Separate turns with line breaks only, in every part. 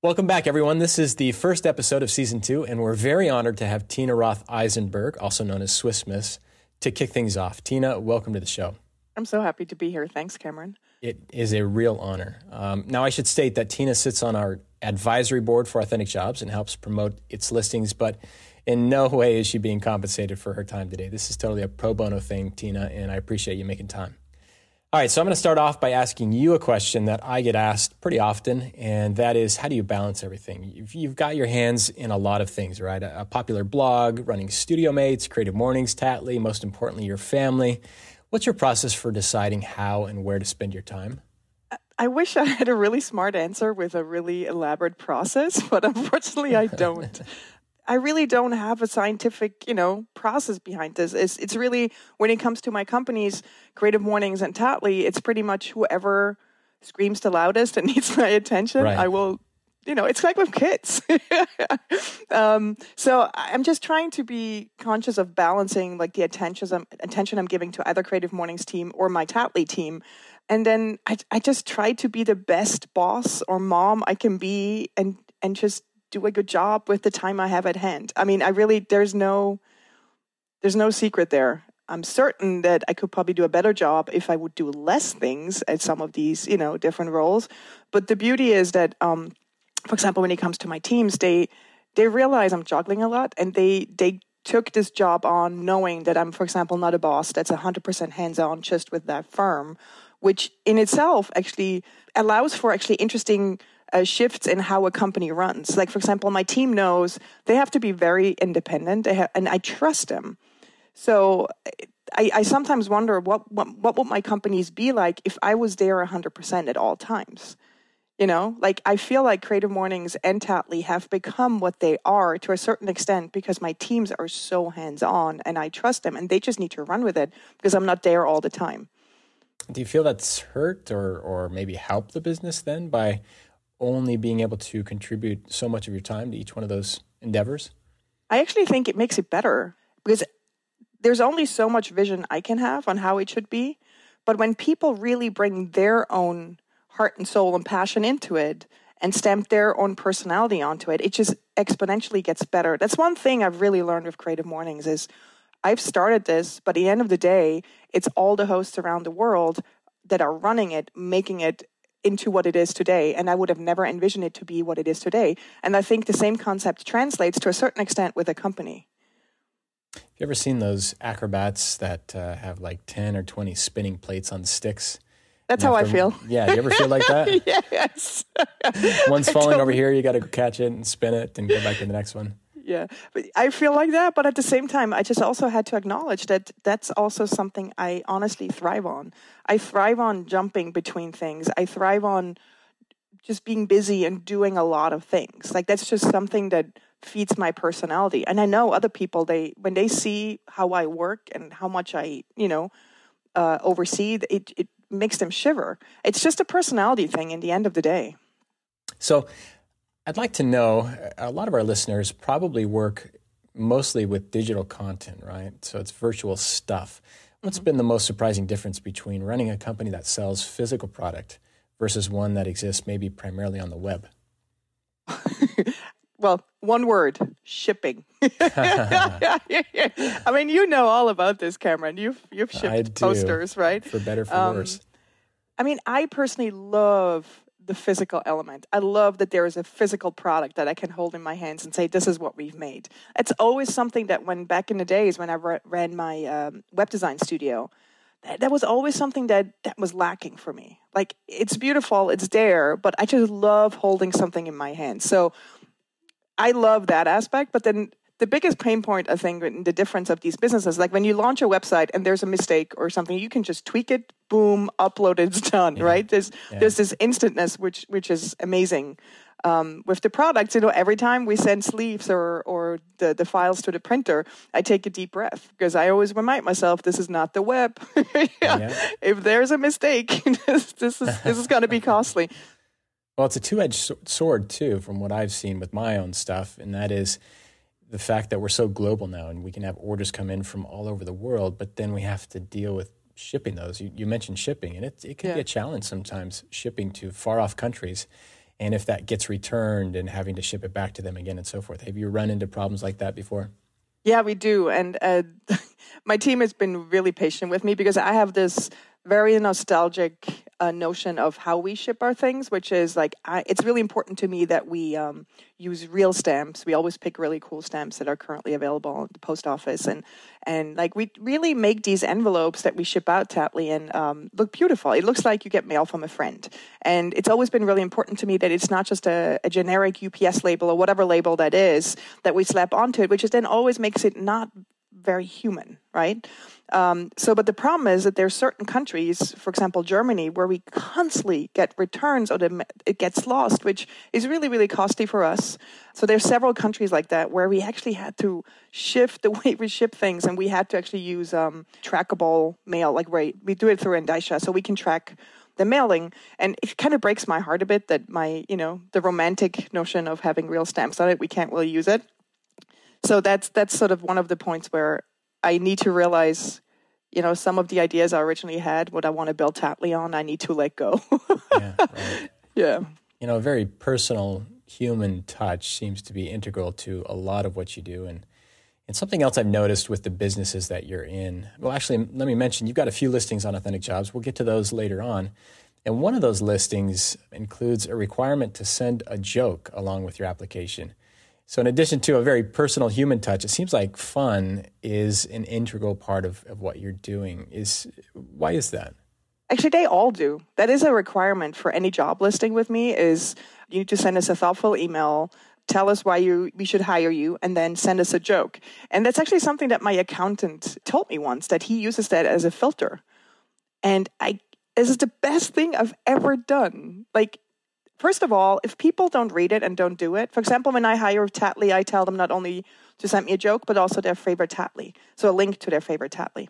Welcome back, everyone. This is the first episode of season two, and we're very honored to have Tina Roth Eisenberg, also known as swissmiss, to kick things off. Tina, welcome to the show.
I'm so happy to be here. Thanks, Cameron.
It is a real honor. Um, now, I should state that Tina sits on our advisory board for Authentic Jobs and helps promote its listings, but in no way is she being compensated for her time today. This is totally a pro bono thing, Tina, and I appreciate you making time. All right, so I'm going to start off by asking you a question that I get asked pretty often, and that is how do you balance everything? You've, you've got your hands in a lot of things, right? A, popular blog, running Studio Mates, Creative Mornings, Tattly, most importantly, your family. What's your process for deciding how and where to spend your time?
I wish I had a really smart answer with a really elaborate process, but unfortunately I don't. I really don't have a scientific, you know, process behind this. It's it's really when it comes to my companies, Creative Mornings and Tattly, it's pretty much whoever screams the loudest and needs my attention, right. I will you know, it's like with kids. um, so I'm just trying to be conscious of balancing like the attention I'm, attention I'm giving to either Creative Mornings team or my Tattly team. And then I, I just try to be the best boss or mom I can be and, and just do a good job with the time I have at hand. I mean, I really there's no there's no secret there. I'm certain that I could probably do a better job if I would do less things at some of these, you know, different roles. But the beauty is that, um, for example, when it comes to my teams, they they realize I'm juggling a lot, and they they took this job on knowing that I'm, for example, not a boss that's 100% hands on just with that firm, which in itself actually allows for actually interesting uh, shifts in how a company runs. Like, for example, my team knows they have to be very independent, have, and I trust them. So I, I sometimes wonder what, what, what would my companies be like if I was there 100% at all times. You know, like I feel like Creative Mornings and Tattly have become what they are to a certain extent because my teams are so hands on and I trust them and they just need to run with it because I'm not there all the time.
Do you feel that's hurt or, or maybe help the business then by only being able to contribute so much of your time to each one of those endeavors?
I actually think it makes it better because there's only so much vision I can have on how it should be. But when people really bring their own heart and soul and passion into it and stamp their own personality onto it, it just exponentially gets better. That's one thing I've really learned with Creative Mornings is I've started this, but at the end of the day, it's all the hosts around the world that are running it, making it into what it is today. And I would have never envisioned it to be what it is today. And I think the same concept translates to a certain extent with a company.
Have you ever seen those acrobats that uh, have like 10 or 20 spinning plates on sticks?
That's how I feel.
Yeah, you ever feel like that?
yes.
One's falling over here, you got to catch it and spin it and go back to the next one
yeah but i feel like that but at the same time i just also had to acknowledge that that's also something i honestly thrive on. I thrive on jumping between things. I thrive on just being busy and doing a lot of things. Like that's just something that feeds my personality. And i know other people they when they see how i work and how much i you know uh, oversee it, it makes them shiver. It's just a personality thing in the end of the day.
So I'd like to know a lot of our listeners probably work mostly with digital content, right? So it's virtual stuff. What's mm-hmm. been the most surprising difference between running a company that sells physical product versus one that exists maybe primarily on the web?
well, one word shipping. I mean, you know all about this, Cameron. You've, you've shipped posters, right?
For better, for um, worse.
I mean, I personally love the physical element. I love that there is a physical product that I can hold in my hands and say, this is what we've made. It's always something that when back in the days when I ran my um, web design studio, that, that was always something that, that was lacking for me. Like, it's beautiful, it's there, but I just love holding something in my hands. So I love that aspect, but then the biggest pain point, I think, in the difference of these businesses, like when you launch a website and there's a mistake or something, you can just tweak it, boom, upload it, it's done, yeah. right? There's yeah. there's this instantness which which is amazing. Um, with the products, you know, every time we send sleeves or or the, the files to the printer, I take a deep breath because I always remind myself this is not the web. yeah. If there's a mistake, this, this is this is going to be costly.
Well, it's a two edged sword too, from what I've seen with my own stuff, and that is the fact that we're so global now and we can have orders come in from all over the world, but then we have to deal with shipping those. You, you mentioned shipping, and it, it can yeah. be a challenge sometimes shipping to far off countries. and if that gets returned and having to ship it back to them again and so forth. Have you run into problems like that before?
Yeah, we do. And uh, my team has been really patient with me because I have this very nostalgic uh, notion of how we ship our things, which is like I, it's really important to me that we um, use real stamps. We always pick really cool stamps that are currently available at the post office, and and like we really make these envelopes that we ship out, Tattly, and um, look beautiful. It looks like you get mail from a friend, and it's always been really important to me that it's not just a, a generic UPS label or whatever label that is that we slap onto it, which is then always makes it not very human, right? Um, so, but the problem is that there are certain countries, for example, Germany, where we constantly get returns or the, it gets lost, which is really, really costly for us. So there are several countries like that where we actually had to shift the way we ship things, and we had to actually use um, trackable mail, like we we do it through Endicia, so we can track the mailing. And it kind of breaks my heart a bit that my, you know, the romantic notion of having real stamps on it, we can't really use it. So that's that's sort of one of the points where I need to realize, you know, some of the ideas I originally had, what I want to build Tattly on, I need to let go. yeah, right. yeah.
You know, a very personal human touch seems to be integral to a lot of what you do. And and something else I've noticed with the businesses that you're in. Well, actually, let me mention you've got a few listings on Authentic Jobs. We'll get to those later on. And one of those listings includes a requirement to send a joke along with your application. So, in addition to a very personal human touch, it seems like fun is an integral part of, of what you're doing. Is why is that?
Actually, they all do. That is a requirement for any job listing with me. Is you need to send us a thoughtful email, tell us why you we should hire you, and then send us a joke. And that's actually something that my accountant told me once that he uses that as a filter. And I this is the best thing I've ever done. Like First of all, if people don't read it and don't do it, for example, when I hire Tattly, I tell them not only to send me a joke, but also their favorite Tattly. So a link to their favorite Tattly.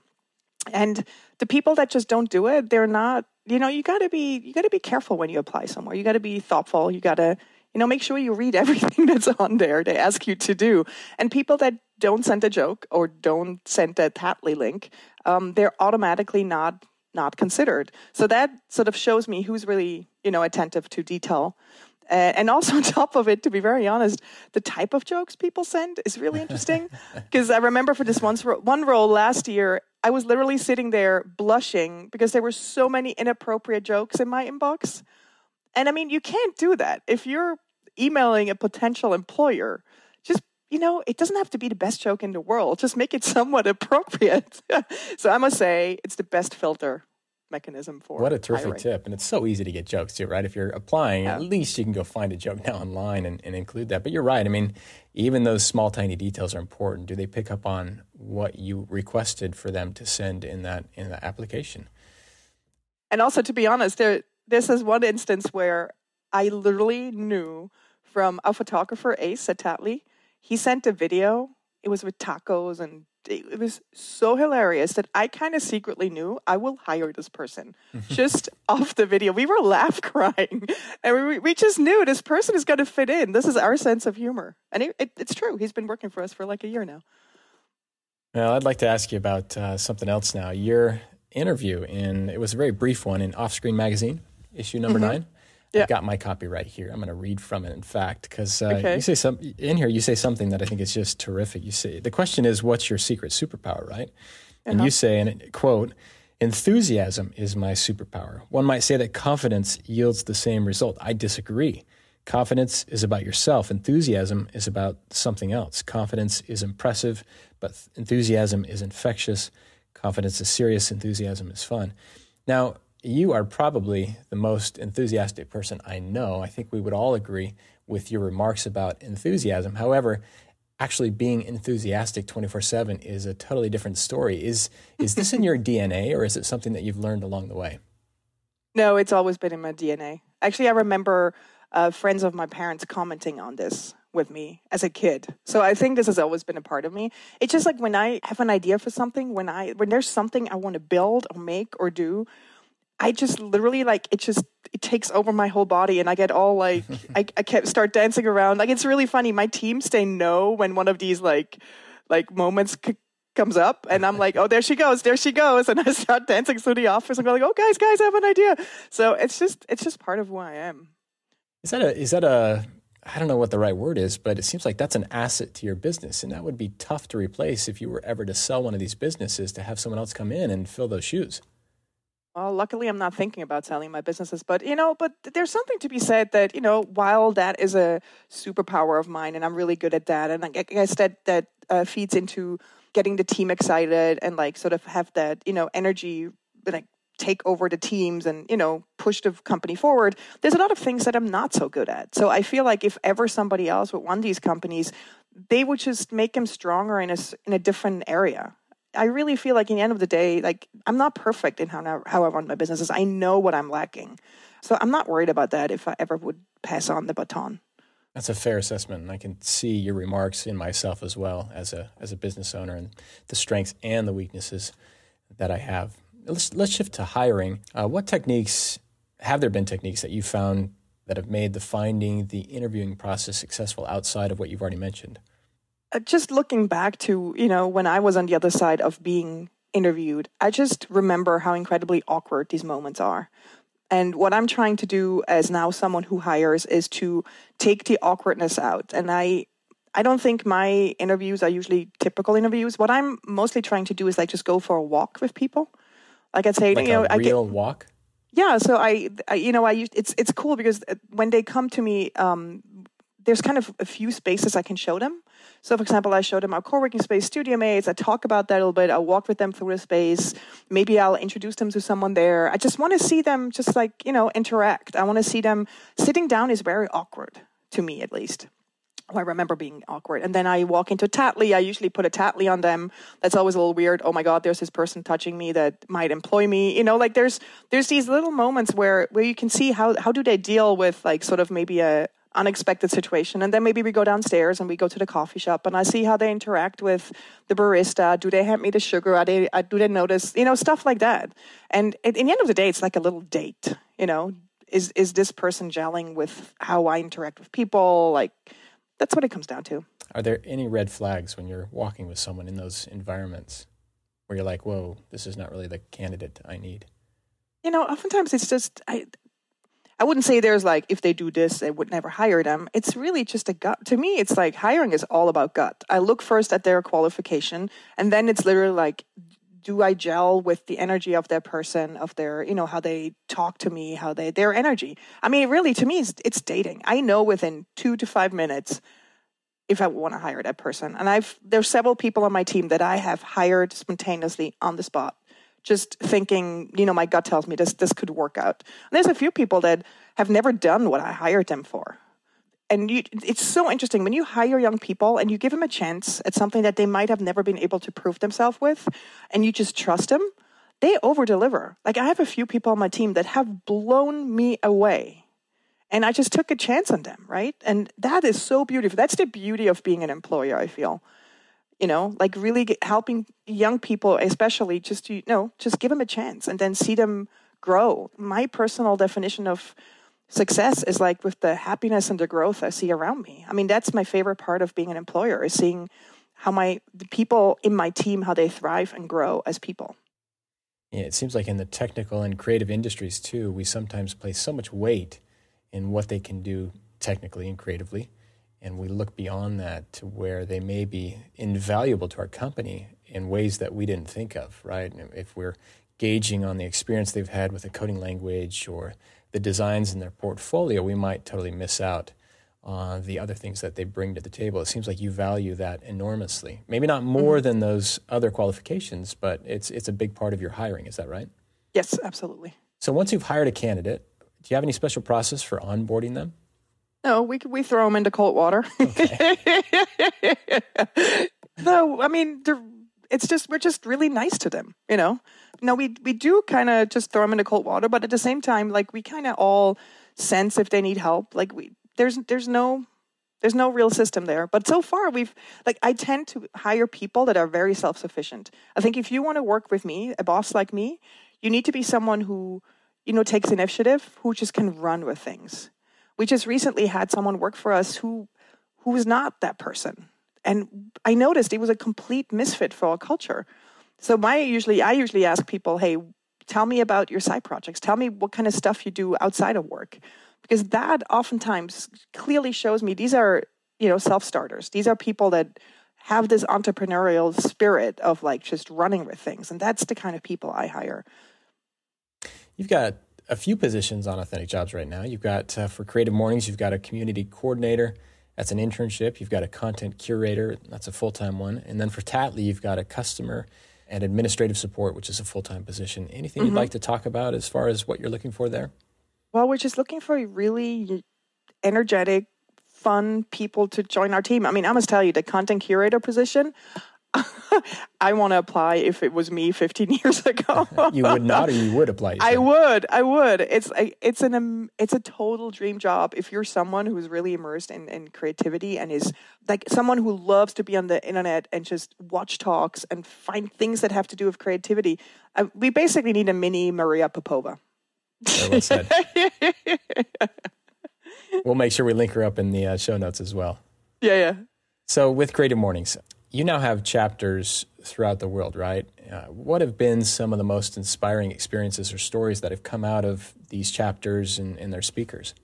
And the people that just don't do it, they're not, you know, you gotta be you gotta be careful when you apply somewhere. You gotta be thoughtful. You gotta, you know, make sure you read everything that's on there they ask you to do. And people that don't send a joke or don't send a Tattly link, um, they're automatically not not considered. So that sort of shows me who's really, you know, attentive to detail. Uh, and also on top of it, to be very honest, the type of jokes people send is really interesting. Because I remember for this one, one role last year, I was literally sitting there blushing because there were so many inappropriate jokes in my inbox. And I mean, you can't do that. If you're emailing a potential employer, you know, it doesn't have to be the best joke in the world. Just make it somewhat appropriate. so I must say, it's the best filter mechanism for
what a terrific
hiring.
tip and it's so easy to get jokes too right if you're applying yeah. at least you can go find a joke now online and, and, include that but you're right i mean even those small tiny details are important do they pick up on what you requested for them to send in that in that application
and also to be honest there this is one instance where i literally knew from a photographer ace at tattly he sent a video. It was with tacos and it was so hilarious that I kind of secretly knew I will hire this person just off the video. We were laugh crying, and we, we just knew this person is going to fit in. This is our sense of humor, and it, it, it's true. He's been working for us for like a year now.
Well, I'd like to ask you about uh, something else now. Your interview in it was a very brief one in Offscreen Magazine, issue number mm-hmm. nine. Yeah. I've got my copy right here. I'm going to read from it. In fact, because uh, okay. you say some in here, you say something that I think is just terrific. You say the question is, "What's your secret superpower?" Right? Uh-huh. And you say, and quote, "Enthusiasm is my superpower." One might say that confidence yields the same result. I disagree. Confidence is about yourself. Enthusiasm is about something else. Confidence is impressive, but enthusiasm is infectious. Confidence is serious. Enthusiasm is fun. Now, you are probably the most enthusiastic person I know. I think we would all agree with your remarks about enthusiasm. However, actually being enthusiastic 24/7 is a totally different story. Is is this in your DNA or is it something that you've learned along the way?
No, it's always been in my DNA. Actually, I remember uh, friends of my parents commenting on this with me as a kid. So I think this has always been a part of me. It's just like when I have an idea for something, when I when there's something I want to build or make or do, I just literally like it just it takes over my whole body and I get all like I, I can't start dancing around. Like it's really funny. My team say no when one of these like like moments c- comes up and I'm like, oh, there she goes, there she goes, and I start dancing through the office and go like, oh, guys, guys, I have an idea. So it's just it's just part of who I am.
Is that a is that a I don't know what the right word is, but it seems like that's an asset to your business, and that would be tough to replace if you were ever to sell one of these businesses to have someone else come in and fill those shoes.
Well, luckily, I'm not thinking about selling my businesses, but you know, but there's something to be said that you know, while that is a superpower of mine, and I'm really good at that, and I guess that that uh, feeds into getting the team excited and like sort of have that you know energy like take over the teams and you know push the company forward there's a lot of things that i'm not so good at. So i feel like if ever somebody else would run these companies they would just make them stronger in a, in a different area i really feel like in the end of the day like i'm not perfect in how, how i run my businesses i know what i'm lacking so i'm not worried about that if i ever would pass on the baton
that's a fair assessment, I can see your remarks in myself as well as a as a business owner, and the strengths and the weaknesses that I have. Let's let's shift to hiring. Uh, what techniques have there been techniques that you found that have made the finding the interviewing process successful outside of what you've already mentioned?
Uh, just looking back to you know when I was on the other side of being interviewed, I just remember how incredibly awkward these moments are. And what I'm trying to do as now someone who hires is to take the awkwardness out. And I I don't think my interviews are usually typical interviews. What I'm mostly trying to do is like just go for a walk with people. Like I'd say,
like
you know,
a real I get, walk.
Yeah, so I, I, you know, I use it's it's cool because uh, when they come to me, um, there's kind of a few spaces I can show them. So, for example, I showed them our co-working space, Studio Mates. I talk about that a little bit. I walk with them through the space. Maybe I'll introduce them to someone there. I just want to see them just like, you know, interact. I want to see them sitting down is very awkward to me, at least. Oh, I remember being awkward. And then I walk into Tattly. I usually put a Tattly on them. That's always a little weird. Oh my God, there's this person touching me that might employ me. You know, like there's there's these little moments where where you can see how how do they deal with like sort of maybe a, unexpected situation. And then maybe we go downstairs and we go to the coffee shop and I see how they interact with the barista. Do they hand me the sugar? Are they, uh, do they notice, you know, stuff like that. And in the end of the day, it's like a little date, you know, is, is this person gelling with how I interact with people? Like, that's what it comes down to.
Are there any red flags when you're walking with someone in those environments where you're like, whoa, this is not really the candidate I need?
You know, oftentimes it's just I, I wouldn't say there's like if they do this, they would never hire them. It's really just a gut. To me, it's like hiring is all about gut. I look first at their qualification, and then it's literally like, do I gel with the energy of that person, of their, you know, how they talk to me, how they their energy. I mean, really, to me, it's, it's dating. I know within two to five minutes if I want to hire that person. And I've there's several people on my team that I have hired spontaneously on the spot just thinking, you know, my gut tells me this this could work out. And there's a few people that have never done what I hired them for. And you, it's so interesting when you hire young people and you give them a chance at something that they might have never been able to prove themselves with, and you just trust them, they over deliver. Like I have a few people on my team that have blown me away. And I just took a chance on them, right? And that is so beautiful. That's the beauty of being an employer, I feel you know like really helping young people especially just to you know just give them a chance and then see them grow. My personal definition of success is like with the happiness and the growth i see around me. I mean that's my favorite part of being an employer is seeing how my the people in my team how they thrive and grow as people.
Yeah, it seems like in the technical and creative industries too we sometimes place so much weight in what they can do technically and creatively and we look beyond that to where they may be invaluable to our company in ways that we didn't think of, right? If we're gauging on the experience they've had with a coding language or the designs in their portfolio, we might totally miss out on the other things that they bring to the table. It seems like you value that enormously. Maybe not more mm-hmm. than those other qualifications, but it's it's a big part of your hiring. Is that right?
Yes, absolutely.
So once you've hired a candidate, do you have any special process for onboarding them?
No, we we throw them into cold water. Okay. no, I mean it's just we're just really nice to them, you know. No, we we do kind of just throw them into cold water, but at the same time, like we kind of all sense if they need help. Like we there's there's no there's no real system there. But so far, we've like I tend to hire people that are very self sufficient. I think if you want to work with me, a boss like me, you need to be someone who you know takes initiative, who just can run with things we just recently had someone work for us who who was not that person. And i noticed he was a complete misfit for our culture. So my usually i usually ask people hey tell me about your side projects. Tell me what kind of stuff you do outside of work. Because that oftentimes clearly shows me these are you know self starters. These are people that have this entrepreneurial spirit of like just running with things, and that's the kind of people I hire.
You've got a few positions on Authentic Jobs right now. You've got uh, for Creative Mornings, you've got a community coordinator. That's an internship. You've got a content curator. That's a full time one. And then for Tattly, you've got a customer and administrative support, which is a full time position. Anything mm-hmm. you'd like to talk about as far as what you're looking for there?
Well, we're just looking for really energetic, fun people to join our team. I mean, I must tell you, the content curator position, I want to apply if it was me 15 years ago.
you would not, or you would apply.
I would. I would. It's a, it's an um, it's a total dream job if you're someone who's really immersed in, in creativity and is like someone who loves to be on the internet and just watch talks and find things that have to do with creativity. Uh, we basically need a mini Maria Popova.
Well said. we'll make sure we link her up in the uh, show notes as well.
Yeah, yeah.
So with Creative Mornings, you now have chapters throughout the world, right? Uh, what have been some of the most inspiring experiences or stories that have come out of these chapters and, and their speakers?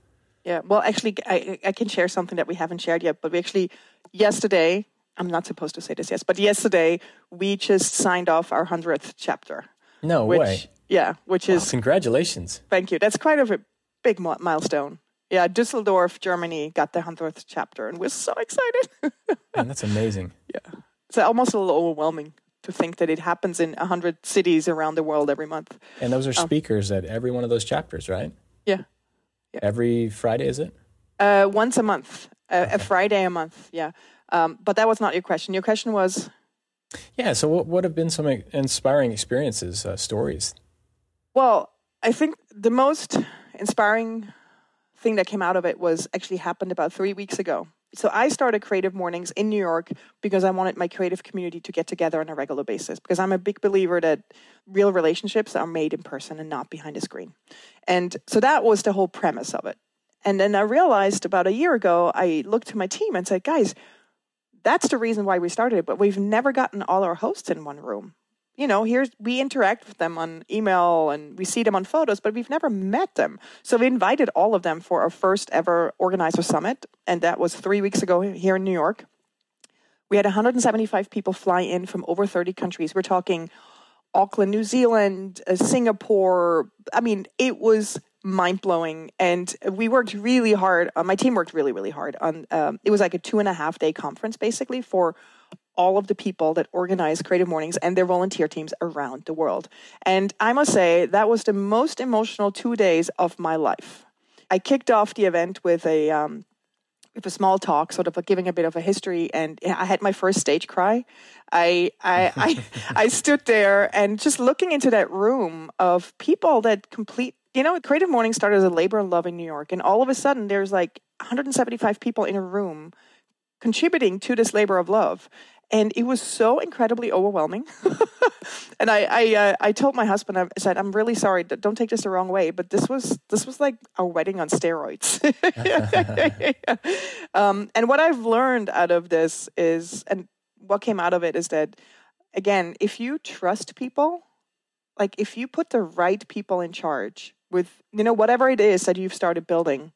Yeah, well, actually, I, I can share something that we haven't shared yet, but we actually, yesterday, I'm not supposed to say this, yes, but yesterday, we just signed off our 100th chapter.
No
which,
way.
Yeah, which is.
congratulations.
Thank you. That's quite a big milestone. Yeah, Düsseldorf, Germany got the 100th chapter, and we're so excited.
Man, that's amazing.
Yeah. It's almost a little overwhelming to think that it happens in 100 cities around the world every month.
And those are um, speakers um, at every one of those chapters, right?
Yeah. yeah.
Every Friday, is it?
Uh, once a month, okay. a Friday a month, yeah. Um, but that was not your question. Your question was?
Yeah, so what, what have been some inspiring experiences, uh, stories?
Well, I think the most inspiring thing that came out of it was actually happened about three weeks ago. So I started Creative Mornings in New York because I wanted my creative community to get together on a regular basis because I'm a big believer that real relationships are made in person and not behind a screen. And so that was the whole premise of it. And then I realized about a year ago, I looked to my team and said, guys, that's the reason why we started it, but we've never gotten all our hosts in one room you know, here's we interact with them on email and we see them on photos, but we've never met them. So we invited all of them for our first ever organizer summit, and that was three weeks ago here in New York. We had 175 people fly in from over 30 countries. We're talking Auckland, New Zealand, uh, Singapore. I mean, it was mind blowing, and we worked really hard. Uh, my team worked really, really hard on. Um, it was like a two and a half day conference, basically for all of the people that organize Creative Mornings and their volunteer teams around the world. And I must say, that was the most emotional two days of my life. I kicked off the event with a um, with a small talk, sort of giving a bit of a history, and I had my first stage cry. I I I, I stood there and just looking into that room of people that complete. You know, Creative Morning started as a labor of love in New York, and all of a sudden, there's like 175 people in a room contributing to this labor of love and it was so incredibly overwhelming. and I I, uh, I told my husband I said I'm really sorry. Don't take this the wrong way, but this was this was like a wedding on steroids. um, and what I've learned out of this is, and what came out of it is that again, if you trust people, like if you put the right people in charge with you know whatever it is that you've started building,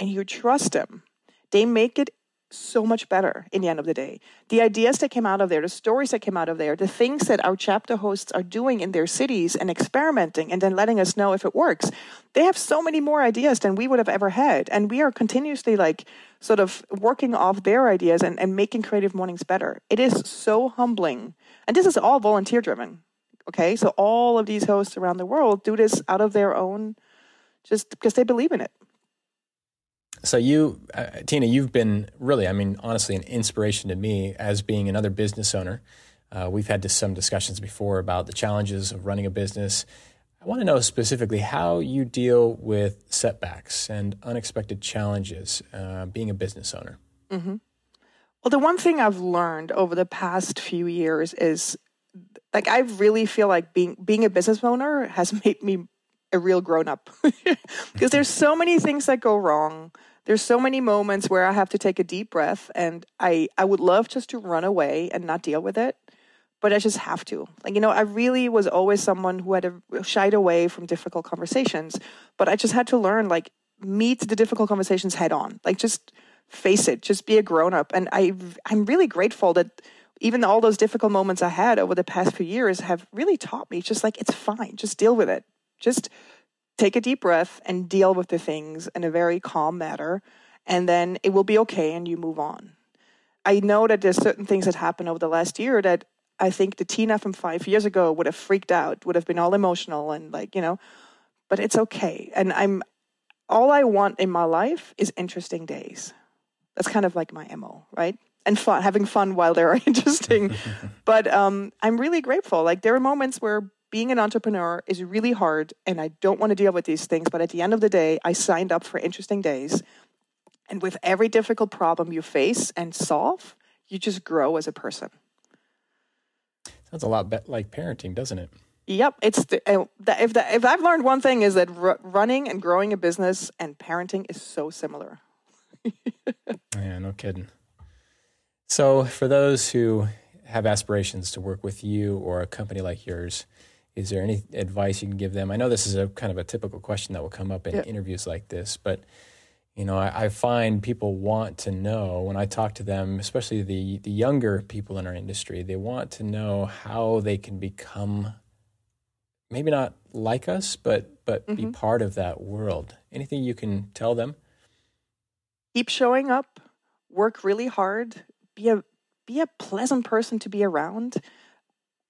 and you trust them, they make it so much better in the end of the day. The ideas that came out of there, the stories that came out of there, the things that our chapter hosts are doing in their cities and experimenting and then letting us know if it works. They have so many more ideas than we would have ever had. And we are continuously like sort of working off their ideas and, and making creative mornings better. It is so humbling. And this is all volunteer driven. Okay. So all of these hosts around the world do this out of their own just because they believe in it.
So you, uh, Tina, you've been really, I mean, honestly, an inspiration to me as being another business owner. Uh, we've had some discussions before about the challenges of running a business. I want to know specifically how you deal with setbacks and unexpected challenges uh, being a business owner.
Mm-hmm. Well, the one thing I've learned over the past few years is like I really feel like being being a business owner has made me a real grown up because there's so many things that go wrong there's so many moments where I have to take a deep breath and I, I would love just to run away and not deal with it. But I just have to. Like, you know, I really was always someone who had a, shied away from difficult conversations. But I just had to learn, like, meet the difficult conversations head on. Like just face it, just be a grown up. And I I'm really grateful that even all those difficult moments I had over the past few years have really taught me just like it's fine, just deal with it. Just take a deep breath and deal with the things in a very calm manner and then it will be okay and you move on. I know that there's certain things that happened over the last year that I think the Tina from 5 years ago would have freaked out, would have been all emotional and like, you know, but it's okay. And I'm all I want in my life is interesting days. That's kind of like my MO, right? And fun, having fun while they're interesting. but um, I'm really grateful. Like there are moments where being an entrepreneur is really hard and I don't want to deal with these things. But at the end of the day, I signed up for interesting days. And with every difficult problem you face and solve, you just grow as a person.
Sounds a lot like parenting, doesn't it?
Yep, it's the, uh, the, if the, if I've learned one thing is that r- running and growing a business and parenting is so similar.
yeah, no kidding. So, for those who have aspirations to work with you or a company like yours, is there any advice you can give them? I know this is a kind of a typical question that will come up in interviews like this, but you know, I, I, find people want to know when I talk to them, especially the the younger people in our industry, they want to know how they can become maybe not like us, but but mm-hmm. be part of that world. Anything you can tell them?
Keep showing up, work really hard, be a be a pleasant person to be around,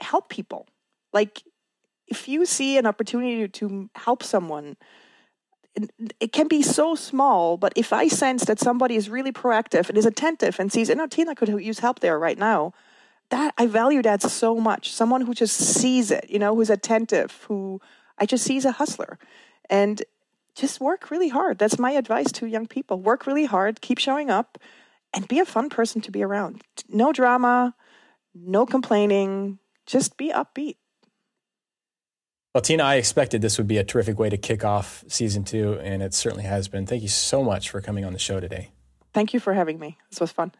help people. Like if you see an opportunity to help someone, it can be so small, but if I sense that somebody is really proactive and is attentive and sees, you know, Tina could use help there right now, that I value that so much. Someone who just sees it, you know, who's attentive, who I just sees a hustler. And just work really hard. That's my advice to young people. Work really hard, keep showing up, and be a fun person to be around. No drama, no complaining, just be upbeat.
Well, Tina, I expected this would be a terrific way to kick off season two, and it certainly has been. Thank you so much for coming on the show today.
Thank you for having me. This was fun.